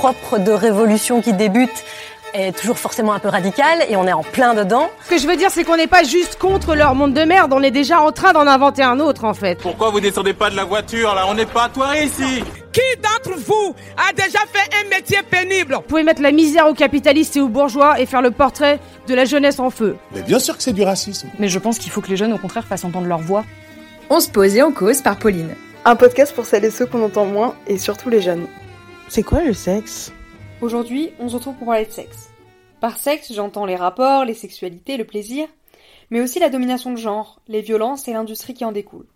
propre de révolution qui débute est toujours forcément un peu radical et on est en plein dedans. Ce que je veux dire, c'est qu'on n'est pas juste contre leur monde de merde, on est déjà en train d'en inventer un autre en fait. Pourquoi vous descendez pas de la voiture là? On n'est pas à ici Qui d'entre vous a déjà fait un métier pénible? Vous pouvez mettre la misère aux capitalistes et aux bourgeois et faire le portrait de la jeunesse en feu. Mais bien sûr que c'est du racisme. Mais je pense qu'il faut que les jeunes au contraire fassent entendre leur voix. On se pose et on cause par Pauline. Un podcast pour celles et ceux qu'on entend moins et surtout les jeunes. C'est quoi le sexe? Aujourd'hui, on se retrouve pour parler de sexe. Par sexe, j'entends les rapports, les sexualités, le plaisir, mais aussi la domination de genre, les violences et l'industrie qui en découle.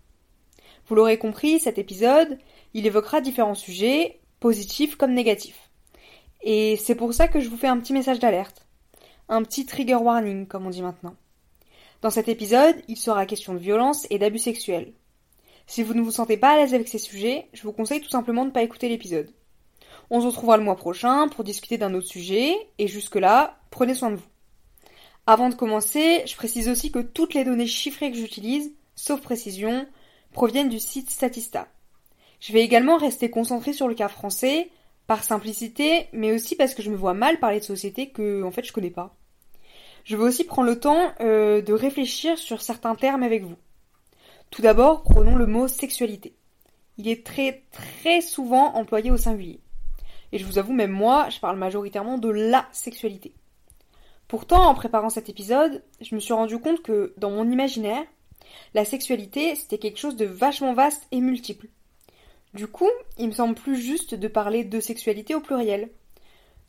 Vous l'aurez compris, cet épisode, il évoquera différents sujets, positifs comme négatifs. Et c'est pour ça que je vous fais un petit message d'alerte. Un petit trigger warning, comme on dit maintenant. Dans cet épisode, il sera question de violence et d'abus sexuels. Si vous ne vous sentez pas à l'aise avec ces sujets, je vous conseille tout simplement de ne pas écouter l'épisode. On se retrouvera le mois prochain pour discuter d'un autre sujet, et jusque-là, prenez soin de vous. Avant de commencer, je précise aussi que toutes les données chiffrées que j'utilise, sauf précision, proviennent du site Statista. Je vais également rester concentré sur le cas français, par simplicité, mais aussi parce que je me vois mal parler de sociétés que, en fait, je connais pas. Je veux aussi prendre le temps euh, de réfléchir sur certains termes avec vous. Tout d'abord, prenons le mot sexualité. Il est très très souvent employé au singulier. Et je vous avoue, même moi, je parle majoritairement de la sexualité. Pourtant, en préparant cet épisode, je me suis rendu compte que, dans mon imaginaire, la sexualité, c'était quelque chose de vachement vaste et multiple. Du coup, il me semble plus juste de parler de sexualité au pluriel,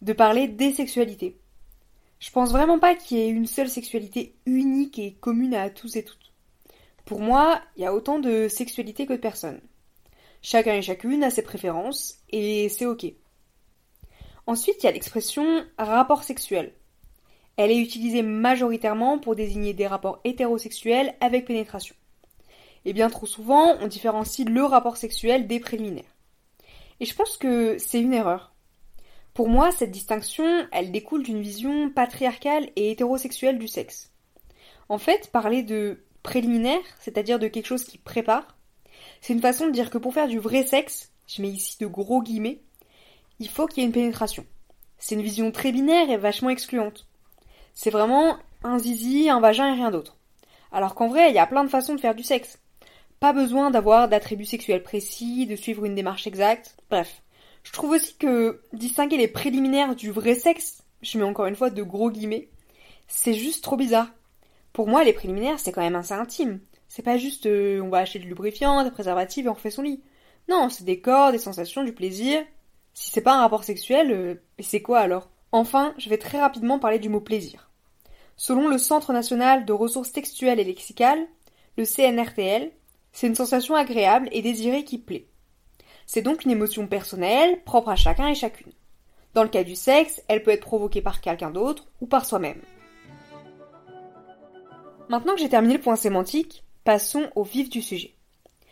de parler des sexualités. Je pense vraiment pas qu'il y ait une seule sexualité unique et commune à tous et toutes. Pour moi, il y a autant de sexualités que de personnes. Chacun et chacune a ses préférences, et c'est ok. Ensuite, il y a l'expression rapport sexuel. Elle est utilisée majoritairement pour désigner des rapports hétérosexuels avec pénétration. Et bien trop souvent, on différencie le rapport sexuel des préliminaires. Et je pense que c'est une erreur. Pour moi, cette distinction, elle découle d'une vision patriarcale et hétérosexuelle du sexe. En fait, parler de préliminaire, c'est-à-dire de quelque chose qui prépare, c'est une façon de dire que pour faire du vrai sexe, je mets ici de gros guillemets, il faut qu'il y ait une pénétration. C'est une vision très binaire et vachement excluante. C'est vraiment un zizi, un vagin et rien d'autre. Alors qu'en vrai, il y a plein de façons de faire du sexe. Pas besoin d'avoir d'attributs sexuels précis, de suivre une démarche exacte. Bref. Je trouve aussi que distinguer les préliminaires du vrai sexe, je mets encore une fois de gros guillemets, c'est juste trop bizarre. Pour moi, les préliminaires, c'est quand même assez intime. C'est pas juste euh, on va acheter du lubrifiant, des préservatifs et on refait son lit. Non, c'est des corps, des sensations, du plaisir, si c'est pas un rapport sexuel, euh, c'est quoi alors? Enfin, je vais très rapidement parler du mot plaisir. Selon le Centre national de ressources textuelles et lexicales, le CNRTL, c'est une sensation agréable et désirée qui plaît. C'est donc une émotion personnelle, propre à chacun et chacune. Dans le cas du sexe, elle peut être provoquée par quelqu'un d'autre ou par soi-même. Maintenant que j'ai terminé le point sémantique, passons au vif du sujet.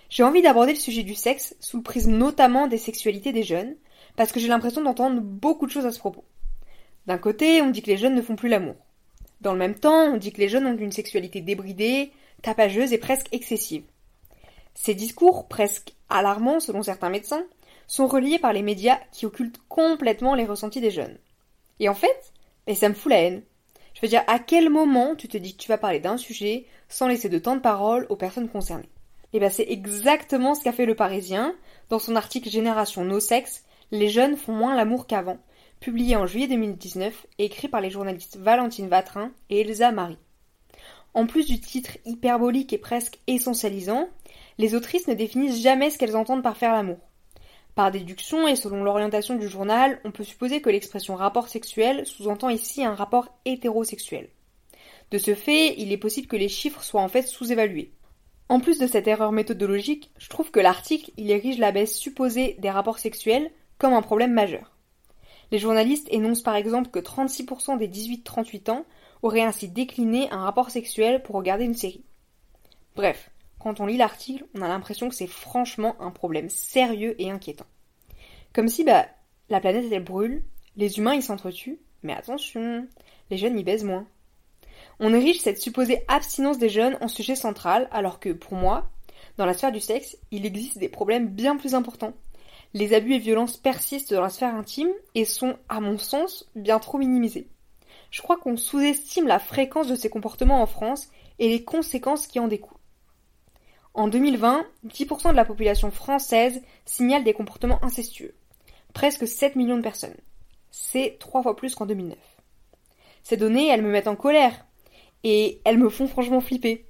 J'ai envie d'aborder le sujet du sexe sous le prisme notamment des sexualités des jeunes, parce que j'ai l'impression d'entendre beaucoup de choses à ce propos. D'un côté, on dit que les jeunes ne font plus l'amour. Dans le même temps, on dit que les jeunes ont une sexualité débridée, tapageuse et presque excessive. Ces discours, presque alarmants selon certains médecins, sont reliés par les médias qui occultent complètement les ressentis des jeunes. Et en fait, ben, ça me fout la haine. Je veux dire, à quel moment tu te dis que tu vas parler d'un sujet sans laisser de temps de parole aux personnes concernées? Et eh bien c'est exactement ce qu'a fait le Parisien dans son article Génération No Sexe les jeunes font moins l'amour qu'avant, publié en juillet 2019 et écrit par les journalistes Valentine Vatrin et Elsa Marie. En plus du titre hyperbolique et presque essentialisant, les autrices ne définissent jamais ce qu'elles entendent par faire l'amour. Par déduction et selon l'orientation du journal, on peut supposer que l'expression rapport sexuel sous-entend ici un rapport hétérosexuel. De ce fait, il est possible que les chiffres soient en fait sous-évalués. En plus de cette erreur méthodologique, je trouve que l'article il érige la baisse supposée des rapports sexuels comme un problème majeur. Les journalistes énoncent par exemple que 36% des 18-38 ans auraient ainsi décliné un rapport sexuel pour regarder une série. Bref, quand on lit l'article, on a l'impression que c'est franchement un problème sérieux et inquiétant. Comme si, bah, la planète elle brûle, les humains ils s'entretuent, mais attention, les jeunes y baisent moins. On érige cette supposée abstinence des jeunes en sujet central, alors que, pour moi, dans la sphère du sexe, il existe des problèmes bien plus importants, les abus et violences persistent dans la sphère intime et sont, à mon sens, bien trop minimisés. Je crois qu'on sous-estime la fréquence de ces comportements en France et les conséquences qui en découlent. En 2020, 10% de la population française signale des comportements incestueux. Presque 7 millions de personnes. C'est trois fois plus qu'en 2009. Ces données, elles me mettent en colère. Et elles me font franchement flipper.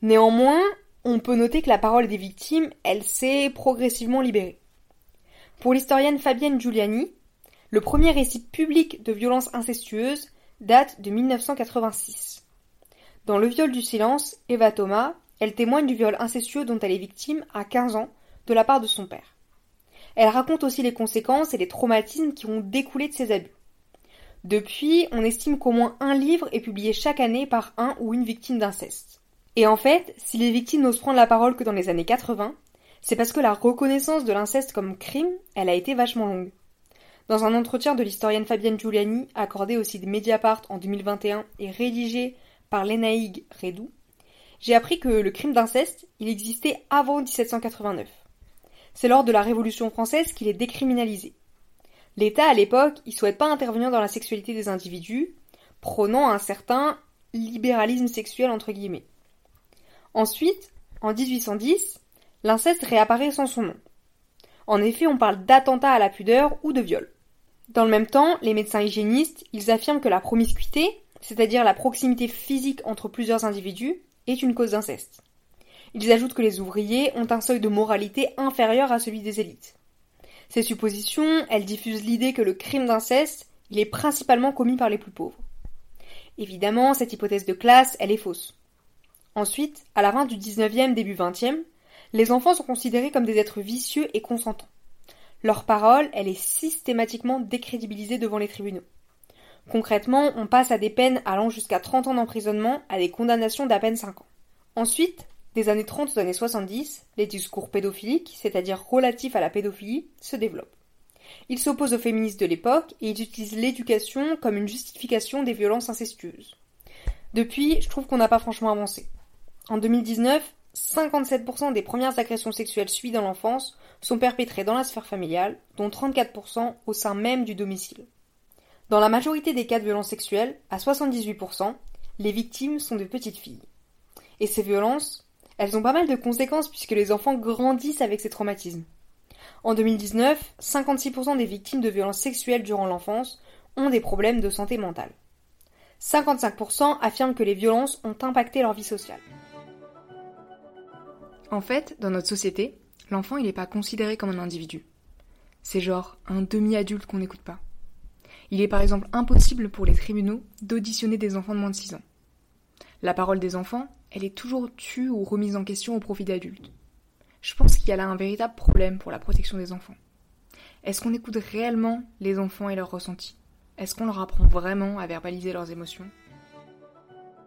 Néanmoins, on peut noter que la parole des victimes, elle s'est progressivement libérée. Pour l'historienne Fabienne Giuliani, le premier récit public de violence incestueuse date de 1986. Dans Le viol du silence, Eva Thomas, elle témoigne du viol incestueux dont elle est victime à 15 ans de la part de son père. Elle raconte aussi les conséquences et les traumatismes qui ont découlé de ces abus. Depuis, on estime qu'au moins un livre est publié chaque année par un ou une victime d'inceste. Et en fait, si les victimes n'osent prendre la parole que dans les années 80, c'est parce que la reconnaissance de l'inceste comme crime, elle a été vachement longue. Dans un entretien de l'historienne Fabienne Giuliani, accordé au site Mediapart en 2021 et rédigé par Lénaïg Redou, j'ai appris que le crime d'inceste, il existait avant 1789. C'est lors de la Révolution française qu'il est décriminalisé. L'État, à l'époque, il souhaite pas intervenir dans la sexualité des individus, prônant un certain libéralisme sexuel entre guillemets. Ensuite, en 1810, l'inceste réapparaît sans son nom. En effet, on parle d'attentat à la pudeur ou de viol. Dans le même temps, les médecins hygiénistes, ils affirment que la promiscuité, c'est-à-dire la proximité physique entre plusieurs individus, est une cause d'inceste. Ils ajoutent que les ouvriers ont un seuil de moralité inférieur à celui des élites. Ces suppositions, elles diffusent l'idée que le crime d'inceste, il est principalement commis par les plus pauvres. Évidemment, cette hypothèse de classe, elle est fausse. Ensuite, à la fin du 19e, début 20e, les enfants sont considérés comme des êtres vicieux et consentants. Leur parole, elle est systématiquement décrédibilisée devant les tribunaux. Concrètement, on passe à des peines allant jusqu'à 30 ans d'emprisonnement à des condamnations d'à peine 5 ans. Ensuite, des années 30 aux années 70, les discours pédophiliques, c'est-à-dire relatifs à la pédophilie, se développent. Ils s'opposent aux féministes de l'époque et ils utilisent l'éducation comme une justification des violences incestueuses. Depuis, je trouve qu'on n'a pas franchement avancé. En 2019, 57% des premières agressions sexuelles suivies dans l'enfance sont perpétrées dans la sphère familiale, dont 34% au sein même du domicile. Dans la majorité des cas de violences sexuelles, à 78%, les victimes sont de petites filles. Et ces violences, elles ont pas mal de conséquences puisque les enfants grandissent avec ces traumatismes. En 2019, 56% des victimes de violences sexuelles durant l'enfance ont des problèmes de santé mentale. 55% affirment que les violences ont impacté leur vie sociale. En fait, dans notre société, l'enfant il n'est pas considéré comme un individu. C'est genre un demi-adulte qu'on n'écoute pas. Il est par exemple impossible pour les tribunaux d'auditionner des enfants de moins de 6 ans. La parole des enfants, elle est toujours tue ou remise en question au profit d'adultes. Je pense qu'il y a là un véritable problème pour la protection des enfants. Est-ce qu'on écoute réellement les enfants et leurs ressentis? Est-ce qu'on leur apprend vraiment à verbaliser leurs émotions?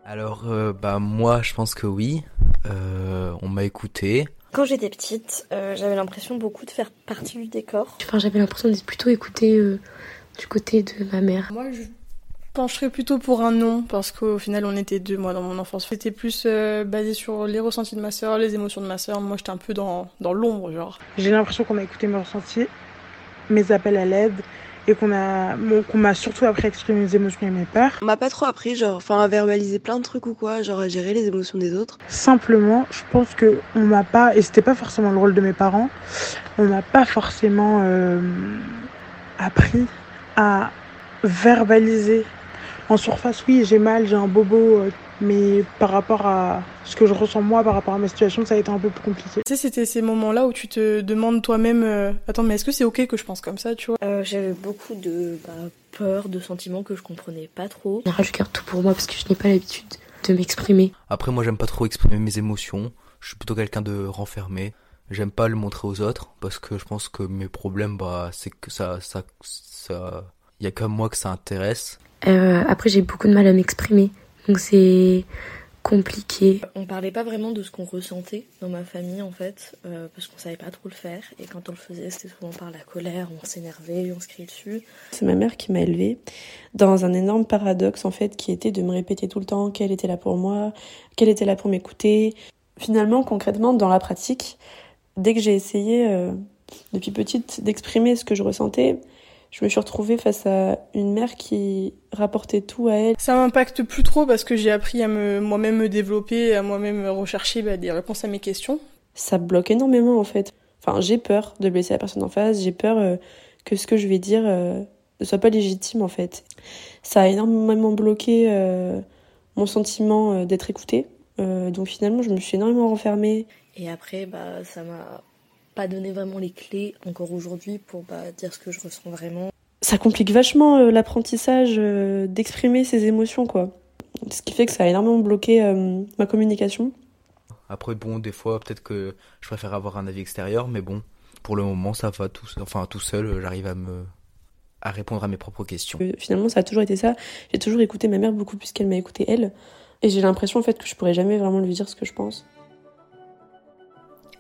Alors, euh, bah moi, je pense que oui. Euh, on m'a écouté. Quand j'étais petite, euh, j'avais l'impression beaucoup de faire partie du décor. Enfin, j'avais l'impression d'être plutôt écoutée du côté de ma mère. Moi, je pencherais plutôt pour un non, parce qu'au final, on était deux, moi, dans mon enfance. C'était plus euh, basé sur les ressentis de ma soeur, les émotions de ma soeur. Moi, j'étais un peu dans, dans l'ombre, genre. J'ai l'impression qu'on a écouté mes ressentis, mes appels à l'aide, et qu'on a qu'on m'a surtout appris à exprimer mes émotions et mes peurs. On m'a pas trop appris genre enfin à verbaliser plein de trucs ou quoi, genre à gérer les émotions des autres. Simplement, je pense que on m'a pas et c'était pas forcément le rôle de mes parents, on m'a pas forcément euh, appris à verbaliser. En surface, oui, j'ai mal, j'ai un bobo, euh, mais par rapport à ce que je ressens moi, par rapport à ma situation, ça a été un peu plus compliqué. Tu sais, c'était ces moments-là où tu te demandes toi-même, euh, attends, mais est-ce que c'est ok que je pense comme ça, tu vois? Euh, J'avais beaucoup de bah, peur, de sentiments que je comprenais pas trop. je garde tout pour moi parce que je n'ai pas l'habitude de m'exprimer. Après, moi, j'aime pas trop exprimer mes émotions. Je suis plutôt quelqu'un de renfermé. J'aime pas le montrer aux autres parce que je pense que mes problèmes, bah, c'est que ça, ça, ça, y a que moi que ça intéresse. Euh, après, j'ai beaucoup de mal à m'exprimer, donc c'est compliqué. On parlait pas vraiment de ce qu'on ressentait dans ma famille en fait, euh, parce qu'on savait pas trop le faire. Et quand on le faisait, c'était souvent par la colère, on s'énervait, on se criait dessus. C'est ma mère qui m'a élevée dans un énorme paradoxe en fait, qui était de me répéter tout le temps qu'elle était là pour moi, qu'elle était là pour m'écouter. Finalement, concrètement, dans la pratique, dès que j'ai essayé euh, depuis petite d'exprimer ce que je ressentais, je me suis retrouvée face à une mère qui rapportait tout à elle. Ça m'impacte plus trop parce que j'ai appris à me, moi-même me développer, à moi-même rechercher bah, des réponses à mes questions. Ça bloque énormément en fait. Enfin, j'ai peur de blesser la personne en face, j'ai peur euh, que ce que je vais dire euh, ne soit pas légitime en fait. Ça a énormément bloqué euh, mon sentiment d'être écoutée. donc finalement, je me suis énormément renfermée. Et après, bah, ça m'a pas donné vraiment les clés encore aujourd'hui pour bah, dire ce que je ressens vraiment. Ça complique vachement euh, l'apprentissage euh, d'exprimer ses émotions, quoi. Ce qui fait que ça a énormément bloqué euh, ma communication. Après, bon, des fois, peut-être que je préfère avoir un avis extérieur, mais bon, pour le moment, ça va tout, enfin, tout seul, j'arrive à me, à répondre à mes propres questions. Finalement, ça a toujours été ça. J'ai toujours écouté ma mère beaucoup plus qu'elle m'a écouté elle. Et j'ai l'impression, en fait, que je pourrais jamais vraiment lui dire ce que je pense.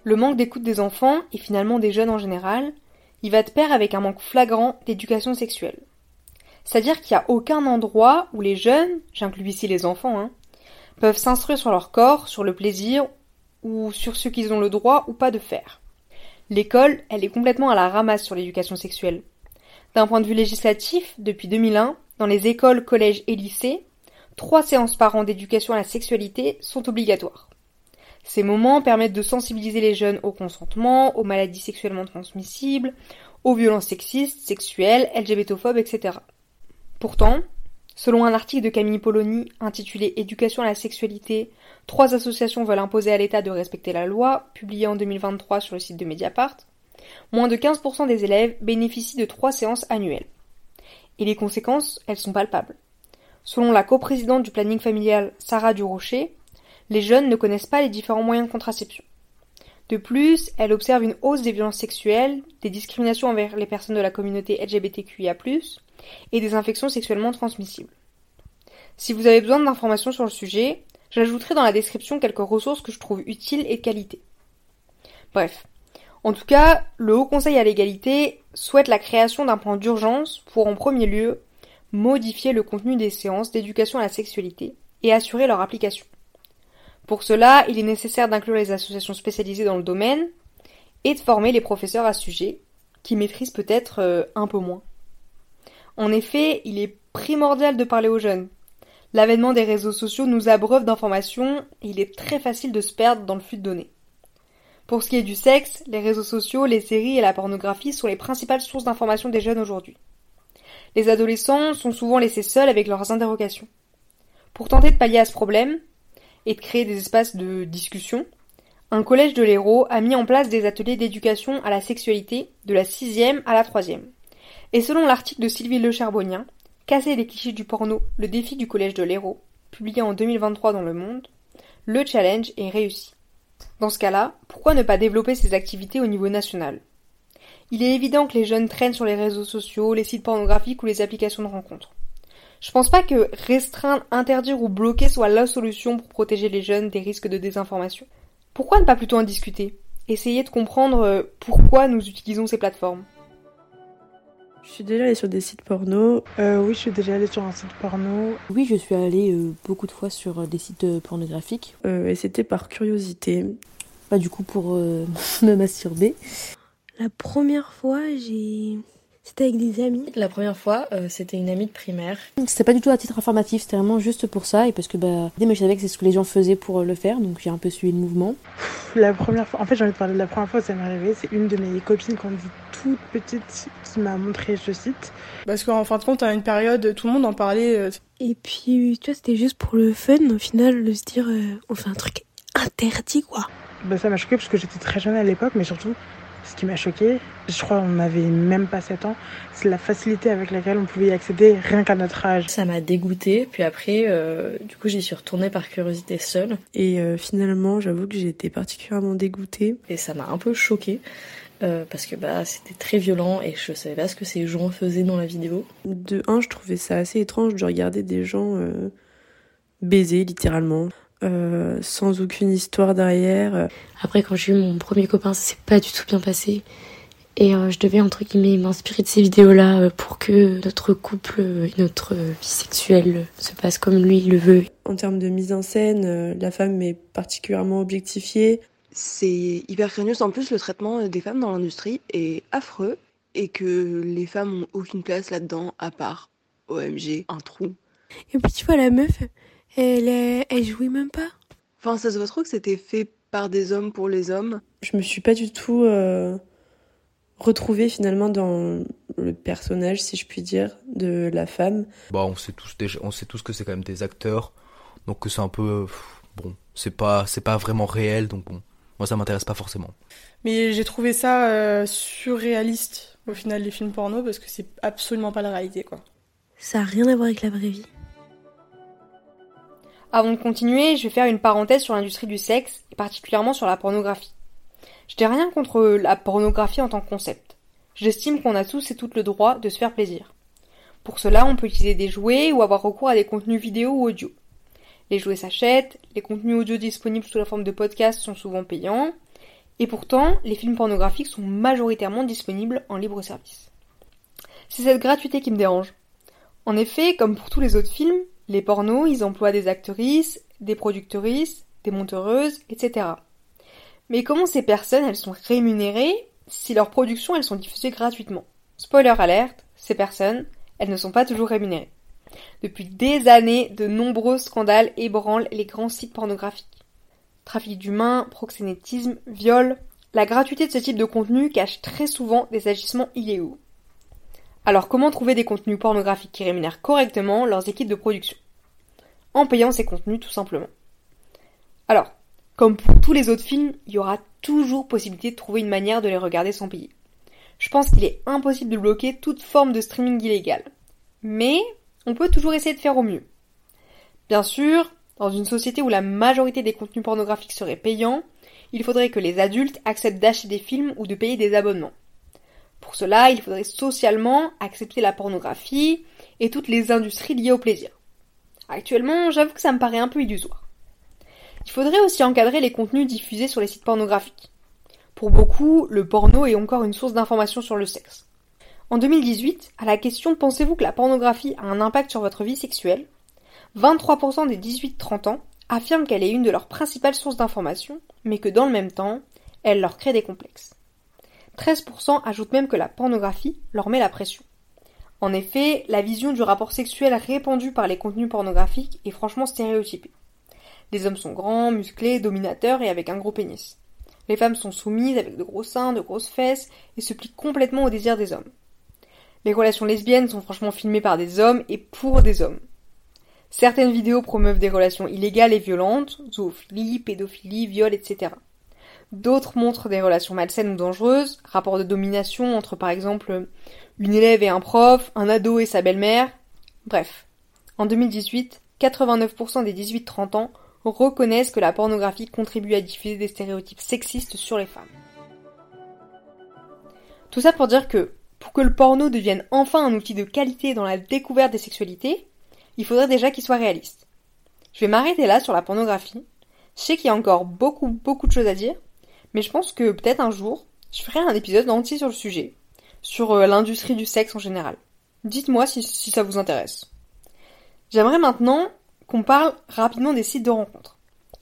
Le manque d'écoute des enfants, et finalement des jeunes en général, il va de pair avec un manque flagrant d'éducation sexuelle. C'est-à-dire qu'il n'y a aucun endroit où les jeunes, j'inclus ici les enfants, hein, peuvent s'instruire sur leur corps, sur le plaisir, ou sur ce qu'ils ont le droit ou pas de faire. L'école, elle est complètement à la ramasse sur l'éducation sexuelle. D'un point de vue législatif, depuis 2001, dans les écoles, collèges et lycées, trois séances par an d'éducation à la sexualité sont obligatoires. Ces moments permettent de sensibiliser les jeunes au consentement, aux maladies sexuellement transmissibles, aux violences sexistes, sexuelles, LGBTophobes, etc. Pourtant, selon un article de Camille Polony intitulé Éducation à la sexualité, trois associations veulent imposer à l'État de respecter la loi, publié en 2023 sur le site de Mediapart, moins de 15% des élèves bénéficient de trois séances annuelles. Et les conséquences, elles sont palpables. Selon la coprésidente du planning familial Sarah Durocher, les jeunes ne connaissent pas les différents moyens de contraception. De plus, elle observe une hausse des violences sexuelles, des discriminations envers les personnes de la communauté LGBTQIA+, et des infections sexuellement transmissibles. Si vous avez besoin d'informations sur le sujet, j'ajouterai dans la description quelques ressources que je trouve utiles et de qualité. Bref. En tout cas, le Haut Conseil à l'égalité souhaite la création d'un plan d'urgence pour en premier lieu modifier le contenu des séances d'éducation à la sexualité et assurer leur application. Pour cela, il est nécessaire d'inclure les associations spécialisées dans le domaine et de former les professeurs à sujet, qui maîtrisent peut-être euh, un peu moins. En effet, il est primordial de parler aux jeunes. L'avènement des réseaux sociaux nous abreuve d'informations et il est très facile de se perdre dans le flux de données. Pour ce qui est du sexe, les réseaux sociaux, les séries et la pornographie sont les principales sources d'informations des jeunes aujourd'hui. Les adolescents sont souvent laissés seuls avec leurs interrogations. Pour tenter de pallier à ce problème, et de créer des espaces de discussion, un collège de l'Hérault a mis en place des ateliers d'éducation à la sexualité de la sixième à la troisième. Et selon l'article de Sylvie Le Charbonnien, Casser les clichés du porno, le défi du collège de l'Hérault, publié en 2023 dans Le Monde, le challenge est réussi. Dans ce cas-là, pourquoi ne pas développer ces activités au niveau national? Il est évident que les jeunes traînent sur les réseaux sociaux, les sites pornographiques ou les applications de rencontres. Je pense pas que restreindre, interdire ou bloquer soit la solution pour protéger les jeunes des risques de désinformation. Pourquoi ne pas plutôt en discuter? Essayer de comprendre euh, pourquoi nous utilisons ces plateformes. Je suis déjà allée sur des sites porno. Euh, oui, je suis déjà allée sur un site porno. Oui, je suis allée euh, beaucoup de fois sur des sites pornographiques. et c'était par curiosité. Pas du coup pour me masturber. La première fois, j'ai c'était avec des amis. La première fois, euh, c'était une amie de primaire. C'était pas du tout à titre informatif, c'était vraiment juste pour ça et parce que bah, moi je savais que c'est ce que les gens faisaient pour euh, le faire, donc j'ai un peu suivi le mouvement. La première fois, en fait j'ai envie de parler de la première fois où ça m'est arrivé, c'est une de mes copines quand dit toute petite qui m'a montré ce site. Parce qu'en fin de compte, à une période, tout le monde en parlait. Euh, et puis, tu vois, c'était juste pour le fun, au final, de se dire, on fait un truc interdit, quoi. Bah, ça m'a choqué parce que j'étais très jeune à l'époque, mais surtout, ce qui m'a choqué, je crois qu'on n'avait même pas 7 ans, c'est la facilité avec laquelle on pouvait y accéder rien qu'à notre âge. Ça m'a dégoûté, puis après, euh, du coup, j'y suis retournée par curiosité seule. Et euh, finalement, j'avoue que j'ai été particulièrement dégoûtée. Et ça m'a un peu choquée. Euh, parce que bah c'était très violent et je savais pas ce que ces gens faisaient dans la vidéo. De un, je trouvais ça assez étrange de regarder des gens baiser littéralement. Euh, sans aucune histoire derrière. Après, quand j'ai eu mon premier copain, ça s'est pas du tout bien passé. Et euh, je devais, entre guillemets, m'inspirer de ces vidéos-là euh, pour que notre couple et notre vie sexuelle se passe comme lui le veut. En termes de mise en scène, la femme est particulièrement objectifiée. c'est hyper craignos. En plus, le traitement des femmes dans l'industrie est affreux et que les femmes ont aucune place là-dedans à part OMG, un trou. Et puis tu vois, la meuf, elle, elle, elle jouait même pas. Enfin, ça se voit trop que c'était fait par des hommes pour les hommes. Je me suis pas du tout euh, retrouvée finalement dans le personnage, si je puis dire, de la femme. Bah, on sait tous déjà, on sait tous que c'est quand même des acteurs, donc que c'est un peu bon, c'est pas c'est pas vraiment réel, donc bon, moi ça m'intéresse pas forcément. Mais j'ai trouvé ça euh, surréaliste au final les films porno parce que c'est absolument pas la réalité quoi. Ça a rien à voir avec la vraie vie. Avant de continuer, je vais faire une parenthèse sur l'industrie du sexe, et particulièrement sur la pornographie. Je n'ai rien contre la pornographie en tant que concept. J'estime qu'on a tous et toutes le droit de se faire plaisir. Pour cela, on peut utiliser des jouets ou avoir recours à des contenus vidéo ou audio. Les jouets s'achètent, les contenus audio disponibles sous la forme de podcast sont souvent payants, et pourtant, les films pornographiques sont majoritairement disponibles en libre service. C'est cette gratuité qui me dérange. En effet, comme pour tous les autres films, les pornos, ils emploient des actrices, des productrices, des monteuses, etc. Mais comment ces personnes, elles sont rémunérées si leurs productions, elles sont diffusées gratuitement? Spoiler alerte, ces personnes, elles ne sont pas toujours rémunérées. Depuis des années, de nombreux scandales ébranlent les grands sites pornographiques. Trafic d'humains, proxénétisme, viol. La gratuité de ce type de contenu cache très souvent des agissements illégaux. Alors comment trouver des contenus pornographiques qui rémunèrent correctement leurs équipes de production? En payant ces contenus tout simplement. Alors, comme pour tous les autres films, il y aura toujours possibilité de trouver une manière de les regarder sans payer. Je pense qu'il est impossible de bloquer toute forme de streaming illégal. Mais on peut toujours essayer de faire au mieux. Bien sûr, dans une société où la majorité des contenus pornographiques seraient payants, il faudrait que les adultes acceptent d'acheter des films ou de payer des abonnements. Pour cela, il faudrait socialement accepter la pornographie et toutes les industries liées au plaisir. Actuellement, j'avoue que ça me paraît un peu illusoire. Il faudrait aussi encadrer les contenus diffusés sur les sites pornographiques. Pour beaucoup, le porno est encore une source d'information sur le sexe. En 2018, à la question Pensez-vous que la pornographie a un impact sur votre vie sexuelle? 23% des 18-30 ans affirment qu'elle est une de leurs principales sources d'information, mais que dans le même temps, elle leur crée des complexes. 13% ajoutent même que la pornographie leur met la pression. En effet, la vision du rapport sexuel répandue par les contenus pornographiques est franchement stéréotypée. Les hommes sont grands, musclés, dominateurs et avec un gros pénis. Les femmes sont soumises avec de gros seins, de grosses fesses et se plient complètement au désir des hommes. Les relations lesbiennes sont franchement filmées par des hommes et pour des hommes. Certaines vidéos promeuvent des relations illégales et violentes, zoophilie, pédophilie, viol, etc. D'autres montrent des relations malsaines ou dangereuses, rapports de domination entre par exemple une élève et un prof, un ado et sa belle-mère. Bref. En 2018, 89% des 18-30 ans reconnaissent que la pornographie contribue à diffuser des stéréotypes sexistes sur les femmes. Tout ça pour dire que, pour que le porno devienne enfin un outil de qualité dans la découverte des sexualités, il faudrait déjà qu'il soit réaliste. Je vais m'arrêter là sur la pornographie. Je sais qu'il y a encore beaucoup, beaucoup de choses à dire, mais je pense que peut-être un jour, je ferai un épisode entier sur le sujet, sur euh, l'industrie du sexe en général. Dites-moi si, si ça vous intéresse. J'aimerais maintenant qu'on parle rapidement des sites de rencontres.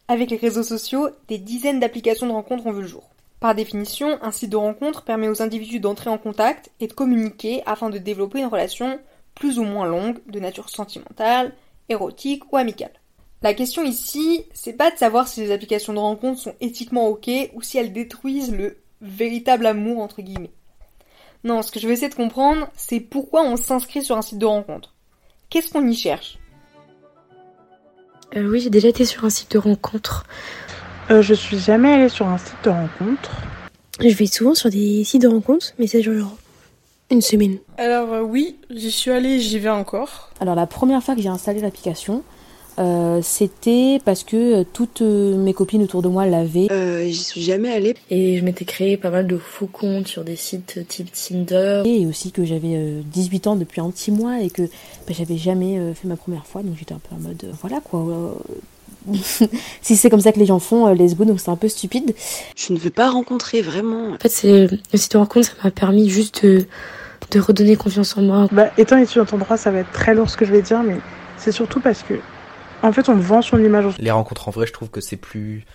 Avec les réseaux sociaux, des dizaines d'applications de rencontres ont vu le jour. Par définition, un site de rencontre permet aux individus d'entrer en contact et de communiquer afin de développer une relation plus ou moins longue de nature sentimentale, érotique ou amicale. La question ici, c'est pas de savoir si les applications de rencontre sont éthiquement ok ou si elles détruisent le véritable amour entre guillemets. Non, ce que je vais essayer de comprendre, c'est pourquoi on s'inscrit sur un site de rencontre. Qu'est-ce qu'on y cherche? Euh, Oui, j'ai déjà été sur un site de rencontre. Euh, je suis jamais allée sur un site de rencontre. Je vais souvent sur des sites de rencontre, mais ça dure genre une semaine. Alors euh, oui, j'y suis allée, j'y vais encore. Alors la première fois que j'ai installé l'application, euh, c'était parce que euh, toutes euh, mes copines autour de moi l'avaient. Euh, j'y suis jamais allée. Et je m'étais créé pas mal de faux comptes sur des sites type Tinder. Et aussi que j'avais 18 ans depuis un petit mois et que bah, j'avais jamais fait ma première fois, donc j'étais un peu en mode voilà quoi. si c'est comme ça que les gens font, let's go, donc c'est un peu stupide. Je ne veux pas rencontrer vraiment. En fait, c'est le site de rencontre, ça m'a permis juste de, de redonner confiance en moi. Bah, étant étudiant en droit, ça va être très lourd ce que je vais dire, mais c'est surtout parce que en fait, on vend son image. Les rencontres en vrai, je trouve que c'est plus,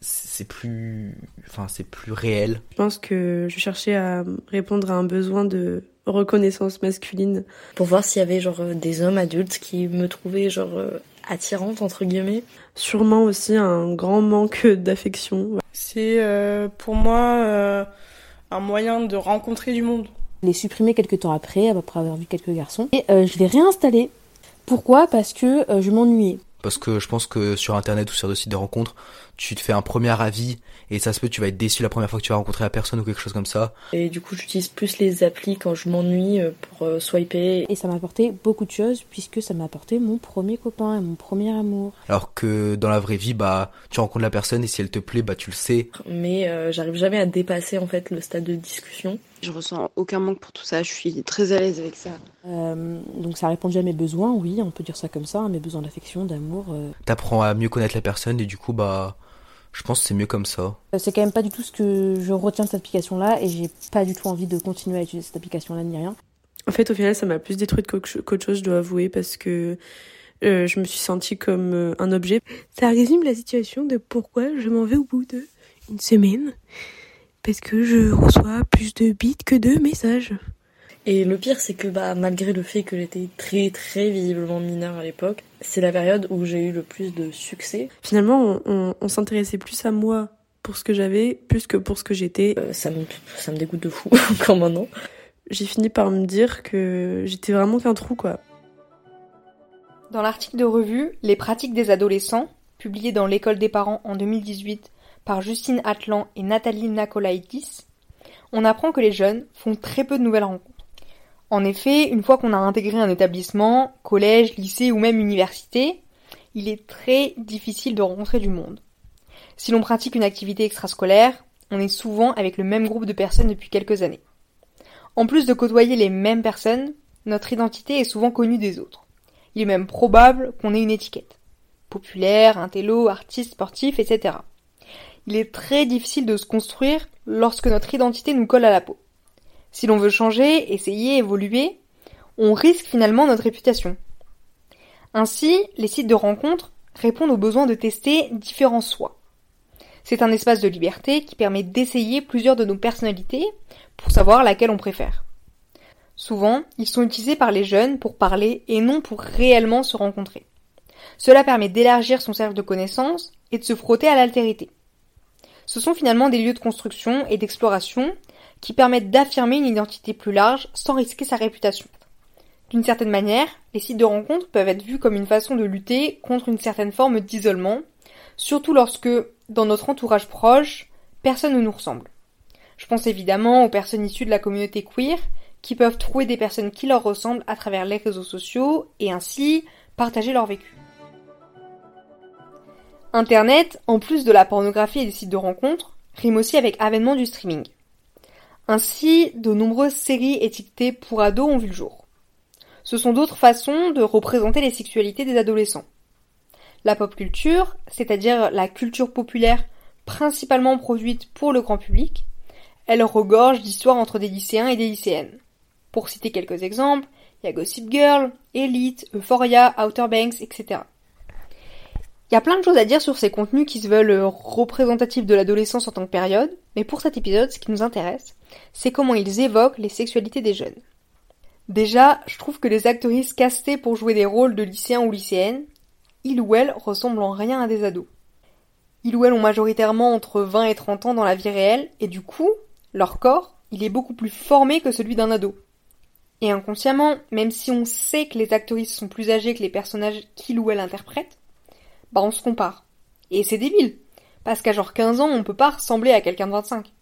c'est plus, enfin, c'est plus réel. Je pense que je cherchais à répondre à un besoin de reconnaissance masculine. Pour voir s'il y avait genre euh, des hommes adultes qui me trouvaient genre euh, attirante entre guillemets. Sûrement aussi un grand manque d'affection. C'est euh, pour moi un moyen de rencontrer du monde. Je l'ai supprimé quelques temps après, après avoir vu quelques garçons. Et je l'ai réinstallé. Pourquoi? Parce que je m'ennuyais parce que je pense que sur internet ou sur des sites de rencontres, tu te fais un premier avis et ça se peut tu vas être déçu la première fois que tu vas rencontrer la personne ou quelque chose comme ça. Et du coup, j'utilise plus les applis quand je m'ennuie euh, pour euh, swiper. Et ça m'a apporté beaucoup de choses puisque ça m'a apporté mon premier copain et mon premier amour. Alors que dans la vraie vie, bah tu rencontres la personne et si elle te plaît, bah tu le sais. Mais euh, j'arrive jamais à dépasser en fait le stade de discussion. Je ressens aucun manque pour tout ça, je suis très à l'aise avec ça. Euh, donc ça répondait à mes besoins, oui, on peut dire ça comme ça, mes besoins d'affection, d'amour. Euh. T'apprends à mieux connaître la personne et du coup, bah, je pense que c'est mieux comme ça. Euh, c'est quand même pas du tout ce que je retiens de cette application-là et j'ai pas du tout envie de continuer à utiliser cette application-là ni rien. En fait, au final, ça m'a plus détruite qu'autre chose, je dois avouer, parce que je me suis sentie comme un objet. Ça résume la situation de pourquoi je m'en vais au bout de une semaine parce que je reçois plus de bits que de messages. Et le pire, c'est que bah, malgré le fait que j'étais très très visiblement mineure à l'époque, c'est la période où j'ai eu le plus de succès. Finalement, on, s'intéressait plus à moi pour ce que j'avais, plus que pour ce que j'étais. Euh, ça, me, ça me dégoûte de fou, encore maintenant. J'ai fini par me dire que j'étais vraiment qu'un trou, quoi. Dans l'article de revue Les pratiques des adolescents, publié dans l'école des parents en 2018 par Justine Atlan et Nathalie Nakolaitis, on apprend que les jeunes font très peu de nouvelles rencontres. En effet, une fois qu'on a intégré un établissement, collège, lycée ou même université, il est très difficile de rencontrer du monde. Si l'on pratique une activité extrascolaire, on est souvent avec le même groupe de personnes depuis quelques années. En plus de côtoyer les mêmes personnes, notre identité est souvent connue des autres. Il est même probable qu'on ait une étiquette. Populaire, intello, artiste, sportif, etc il est très difficile de se construire lorsque notre identité nous colle à la peau. Si l'on veut changer, essayer, évoluer, on risque finalement notre réputation. Ainsi, les sites de rencontres répondent au besoin de tester différents soi. C'est un espace de liberté qui permet d'essayer plusieurs de nos personnalités pour savoir laquelle on préfère. Souvent, ils sont utilisés par les jeunes pour parler et non pour réellement se rencontrer. Cela permet d'élargir son cercle de connaissances et de se frotter à l'altérité. Ce sont finalement des lieux de construction et d'exploration qui permettent d'affirmer une identité plus large sans risquer sa réputation. D'une certaine manière, les sites de rencontres peuvent être vus comme une façon de lutter contre une certaine forme d'isolement, surtout lorsque, dans notre entourage proche, personne ne nous ressemble. Je pense évidemment aux personnes issues de la communauté queer, qui peuvent trouver des personnes qui leur ressemblent à travers les réseaux sociaux et ainsi partager leur vécu. Internet, en plus de la pornographie et des sites de rencontres, rime aussi avec avènement du streaming. Ainsi, de nombreuses séries étiquetées pour ados ont vu le jour. Ce sont d'autres façons de représenter les sexualités des adolescents. La pop culture, c'est-à-dire la culture populaire principalement produite pour le grand public, elle regorge d'histoires entre des lycéens et des lycéennes. Pour citer quelques exemples, il y a Gossip Girl, Elite, Euphoria, Outer Banks, etc. Il y a plein de choses à dire sur ces contenus qui se veulent euh, représentatifs de l'adolescence en tant que période, mais pour cet épisode, ce qui nous intéresse, c'est comment ils évoquent les sexualités des jeunes. Déjà, je trouve que les actrices castées pour jouer des rôles de lycéens ou lycéennes, ils ou elles ressemblent en rien à des ados. Ils ou elles ont majoritairement entre 20 et 30 ans dans la vie réelle, et du coup, leur corps, il est beaucoup plus formé que celui d'un ado. Et inconsciemment, même si on sait que les actrices sont plus âgées que les personnages qu'ils ou elles interprètent, bah on se compare. Et c'est débile. Parce qu'à genre 15 ans, on peut pas ressembler à quelqu'un de 25.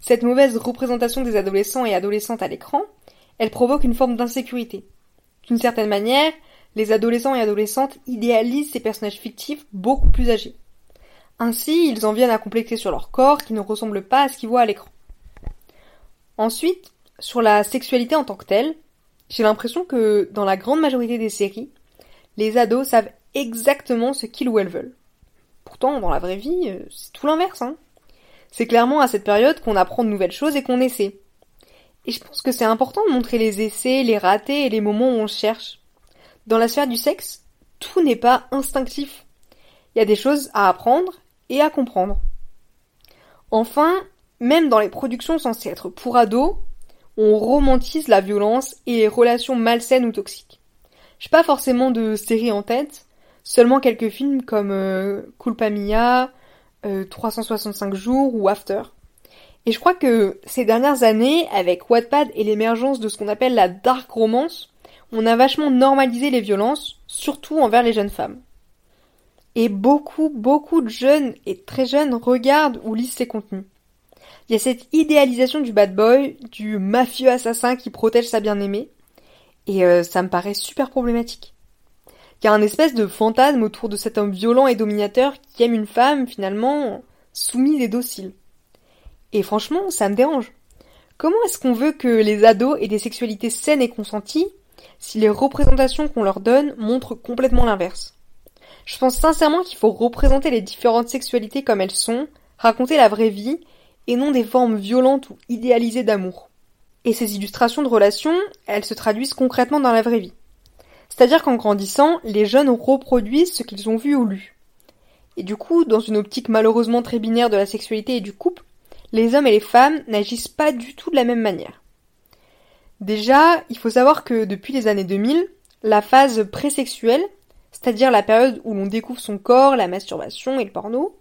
Cette mauvaise représentation des adolescents et adolescentes à l'écran, elle provoque une forme d'insécurité. D'une certaine manière, les adolescents et adolescentes idéalisent ces personnages fictifs beaucoup plus âgés. Ainsi, ils en viennent à complexer sur leur corps qui ne ressemble pas à ce qu'ils voient à l'écran. Ensuite, sur la sexualité en tant que telle, j'ai l'impression que dans la grande majorité des séries, les ados savent exactement ce qu'ils ou elles veulent. Pourtant, dans la vraie vie, euh, c'est tout l'inverse. Hein. C'est clairement à cette période qu'on apprend de nouvelles choses et qu'on essaie. Et je pense que c'est important de montrer les essais, les ratés et les moments où on cherche. Dans la sphère du sexe, tout n'est pas instinctif. Il y a des choses à apprendre et à comprendre. Enfin, même dans les productions censées être pour ados, on romantise la violence et les relations malsaines ou toxiques. J'ai pas forcément de séries en tête, seulement quelques films comme euh, Culpa Mia, euh, 365 jours ou After. Et je crois que ces dernières années, avec Wattpad et l'émergence de ce qu'on appelle la dark romance, on a vachement normalisé les violences, surtout envers les jeunes femmes. Et beaucoup, beaucoup de jeunes et très jeunes regardent ou lisent ces contenus. Il y a cette idéalisation du bad boy, du mafieux assassin qui protège sa bien-aimée, et euh, ça me paraît super problématique. Il y a un espèce de fantasme autour de cet homme violent et dominateur qui aime une femme finalement soumise et docile. Et franchement, ça me dérange. Comment est-ce qu'on veut que les ados aient des sexualités saines et consenties si les représentations qu'on leur donne montrent complètement l'inverse? Je pense sincèrement qu'il faut représenter les différentes sexualités comme elles sont, raconter la vraie vie, et non des formes violentes ou idéalisées d'amour. Et ces illustrations de relations, elles se traduisent concrètement dans la vraie vie. C'est-à-dire qu'en grandissant, les jeunes reproduisent ce qu'ils ont vu ou lu. Et du coup, dans une optique malheureusement très binaire de la sexualité et du couple, les hommes et les femmes n'agissent pas du tout de la même manière. Déjà, il faut savoir que depuis les années 2000, la phase présexuelle, c'est-à-dire la période où l'on découvre son corps, la masturbation et le porno,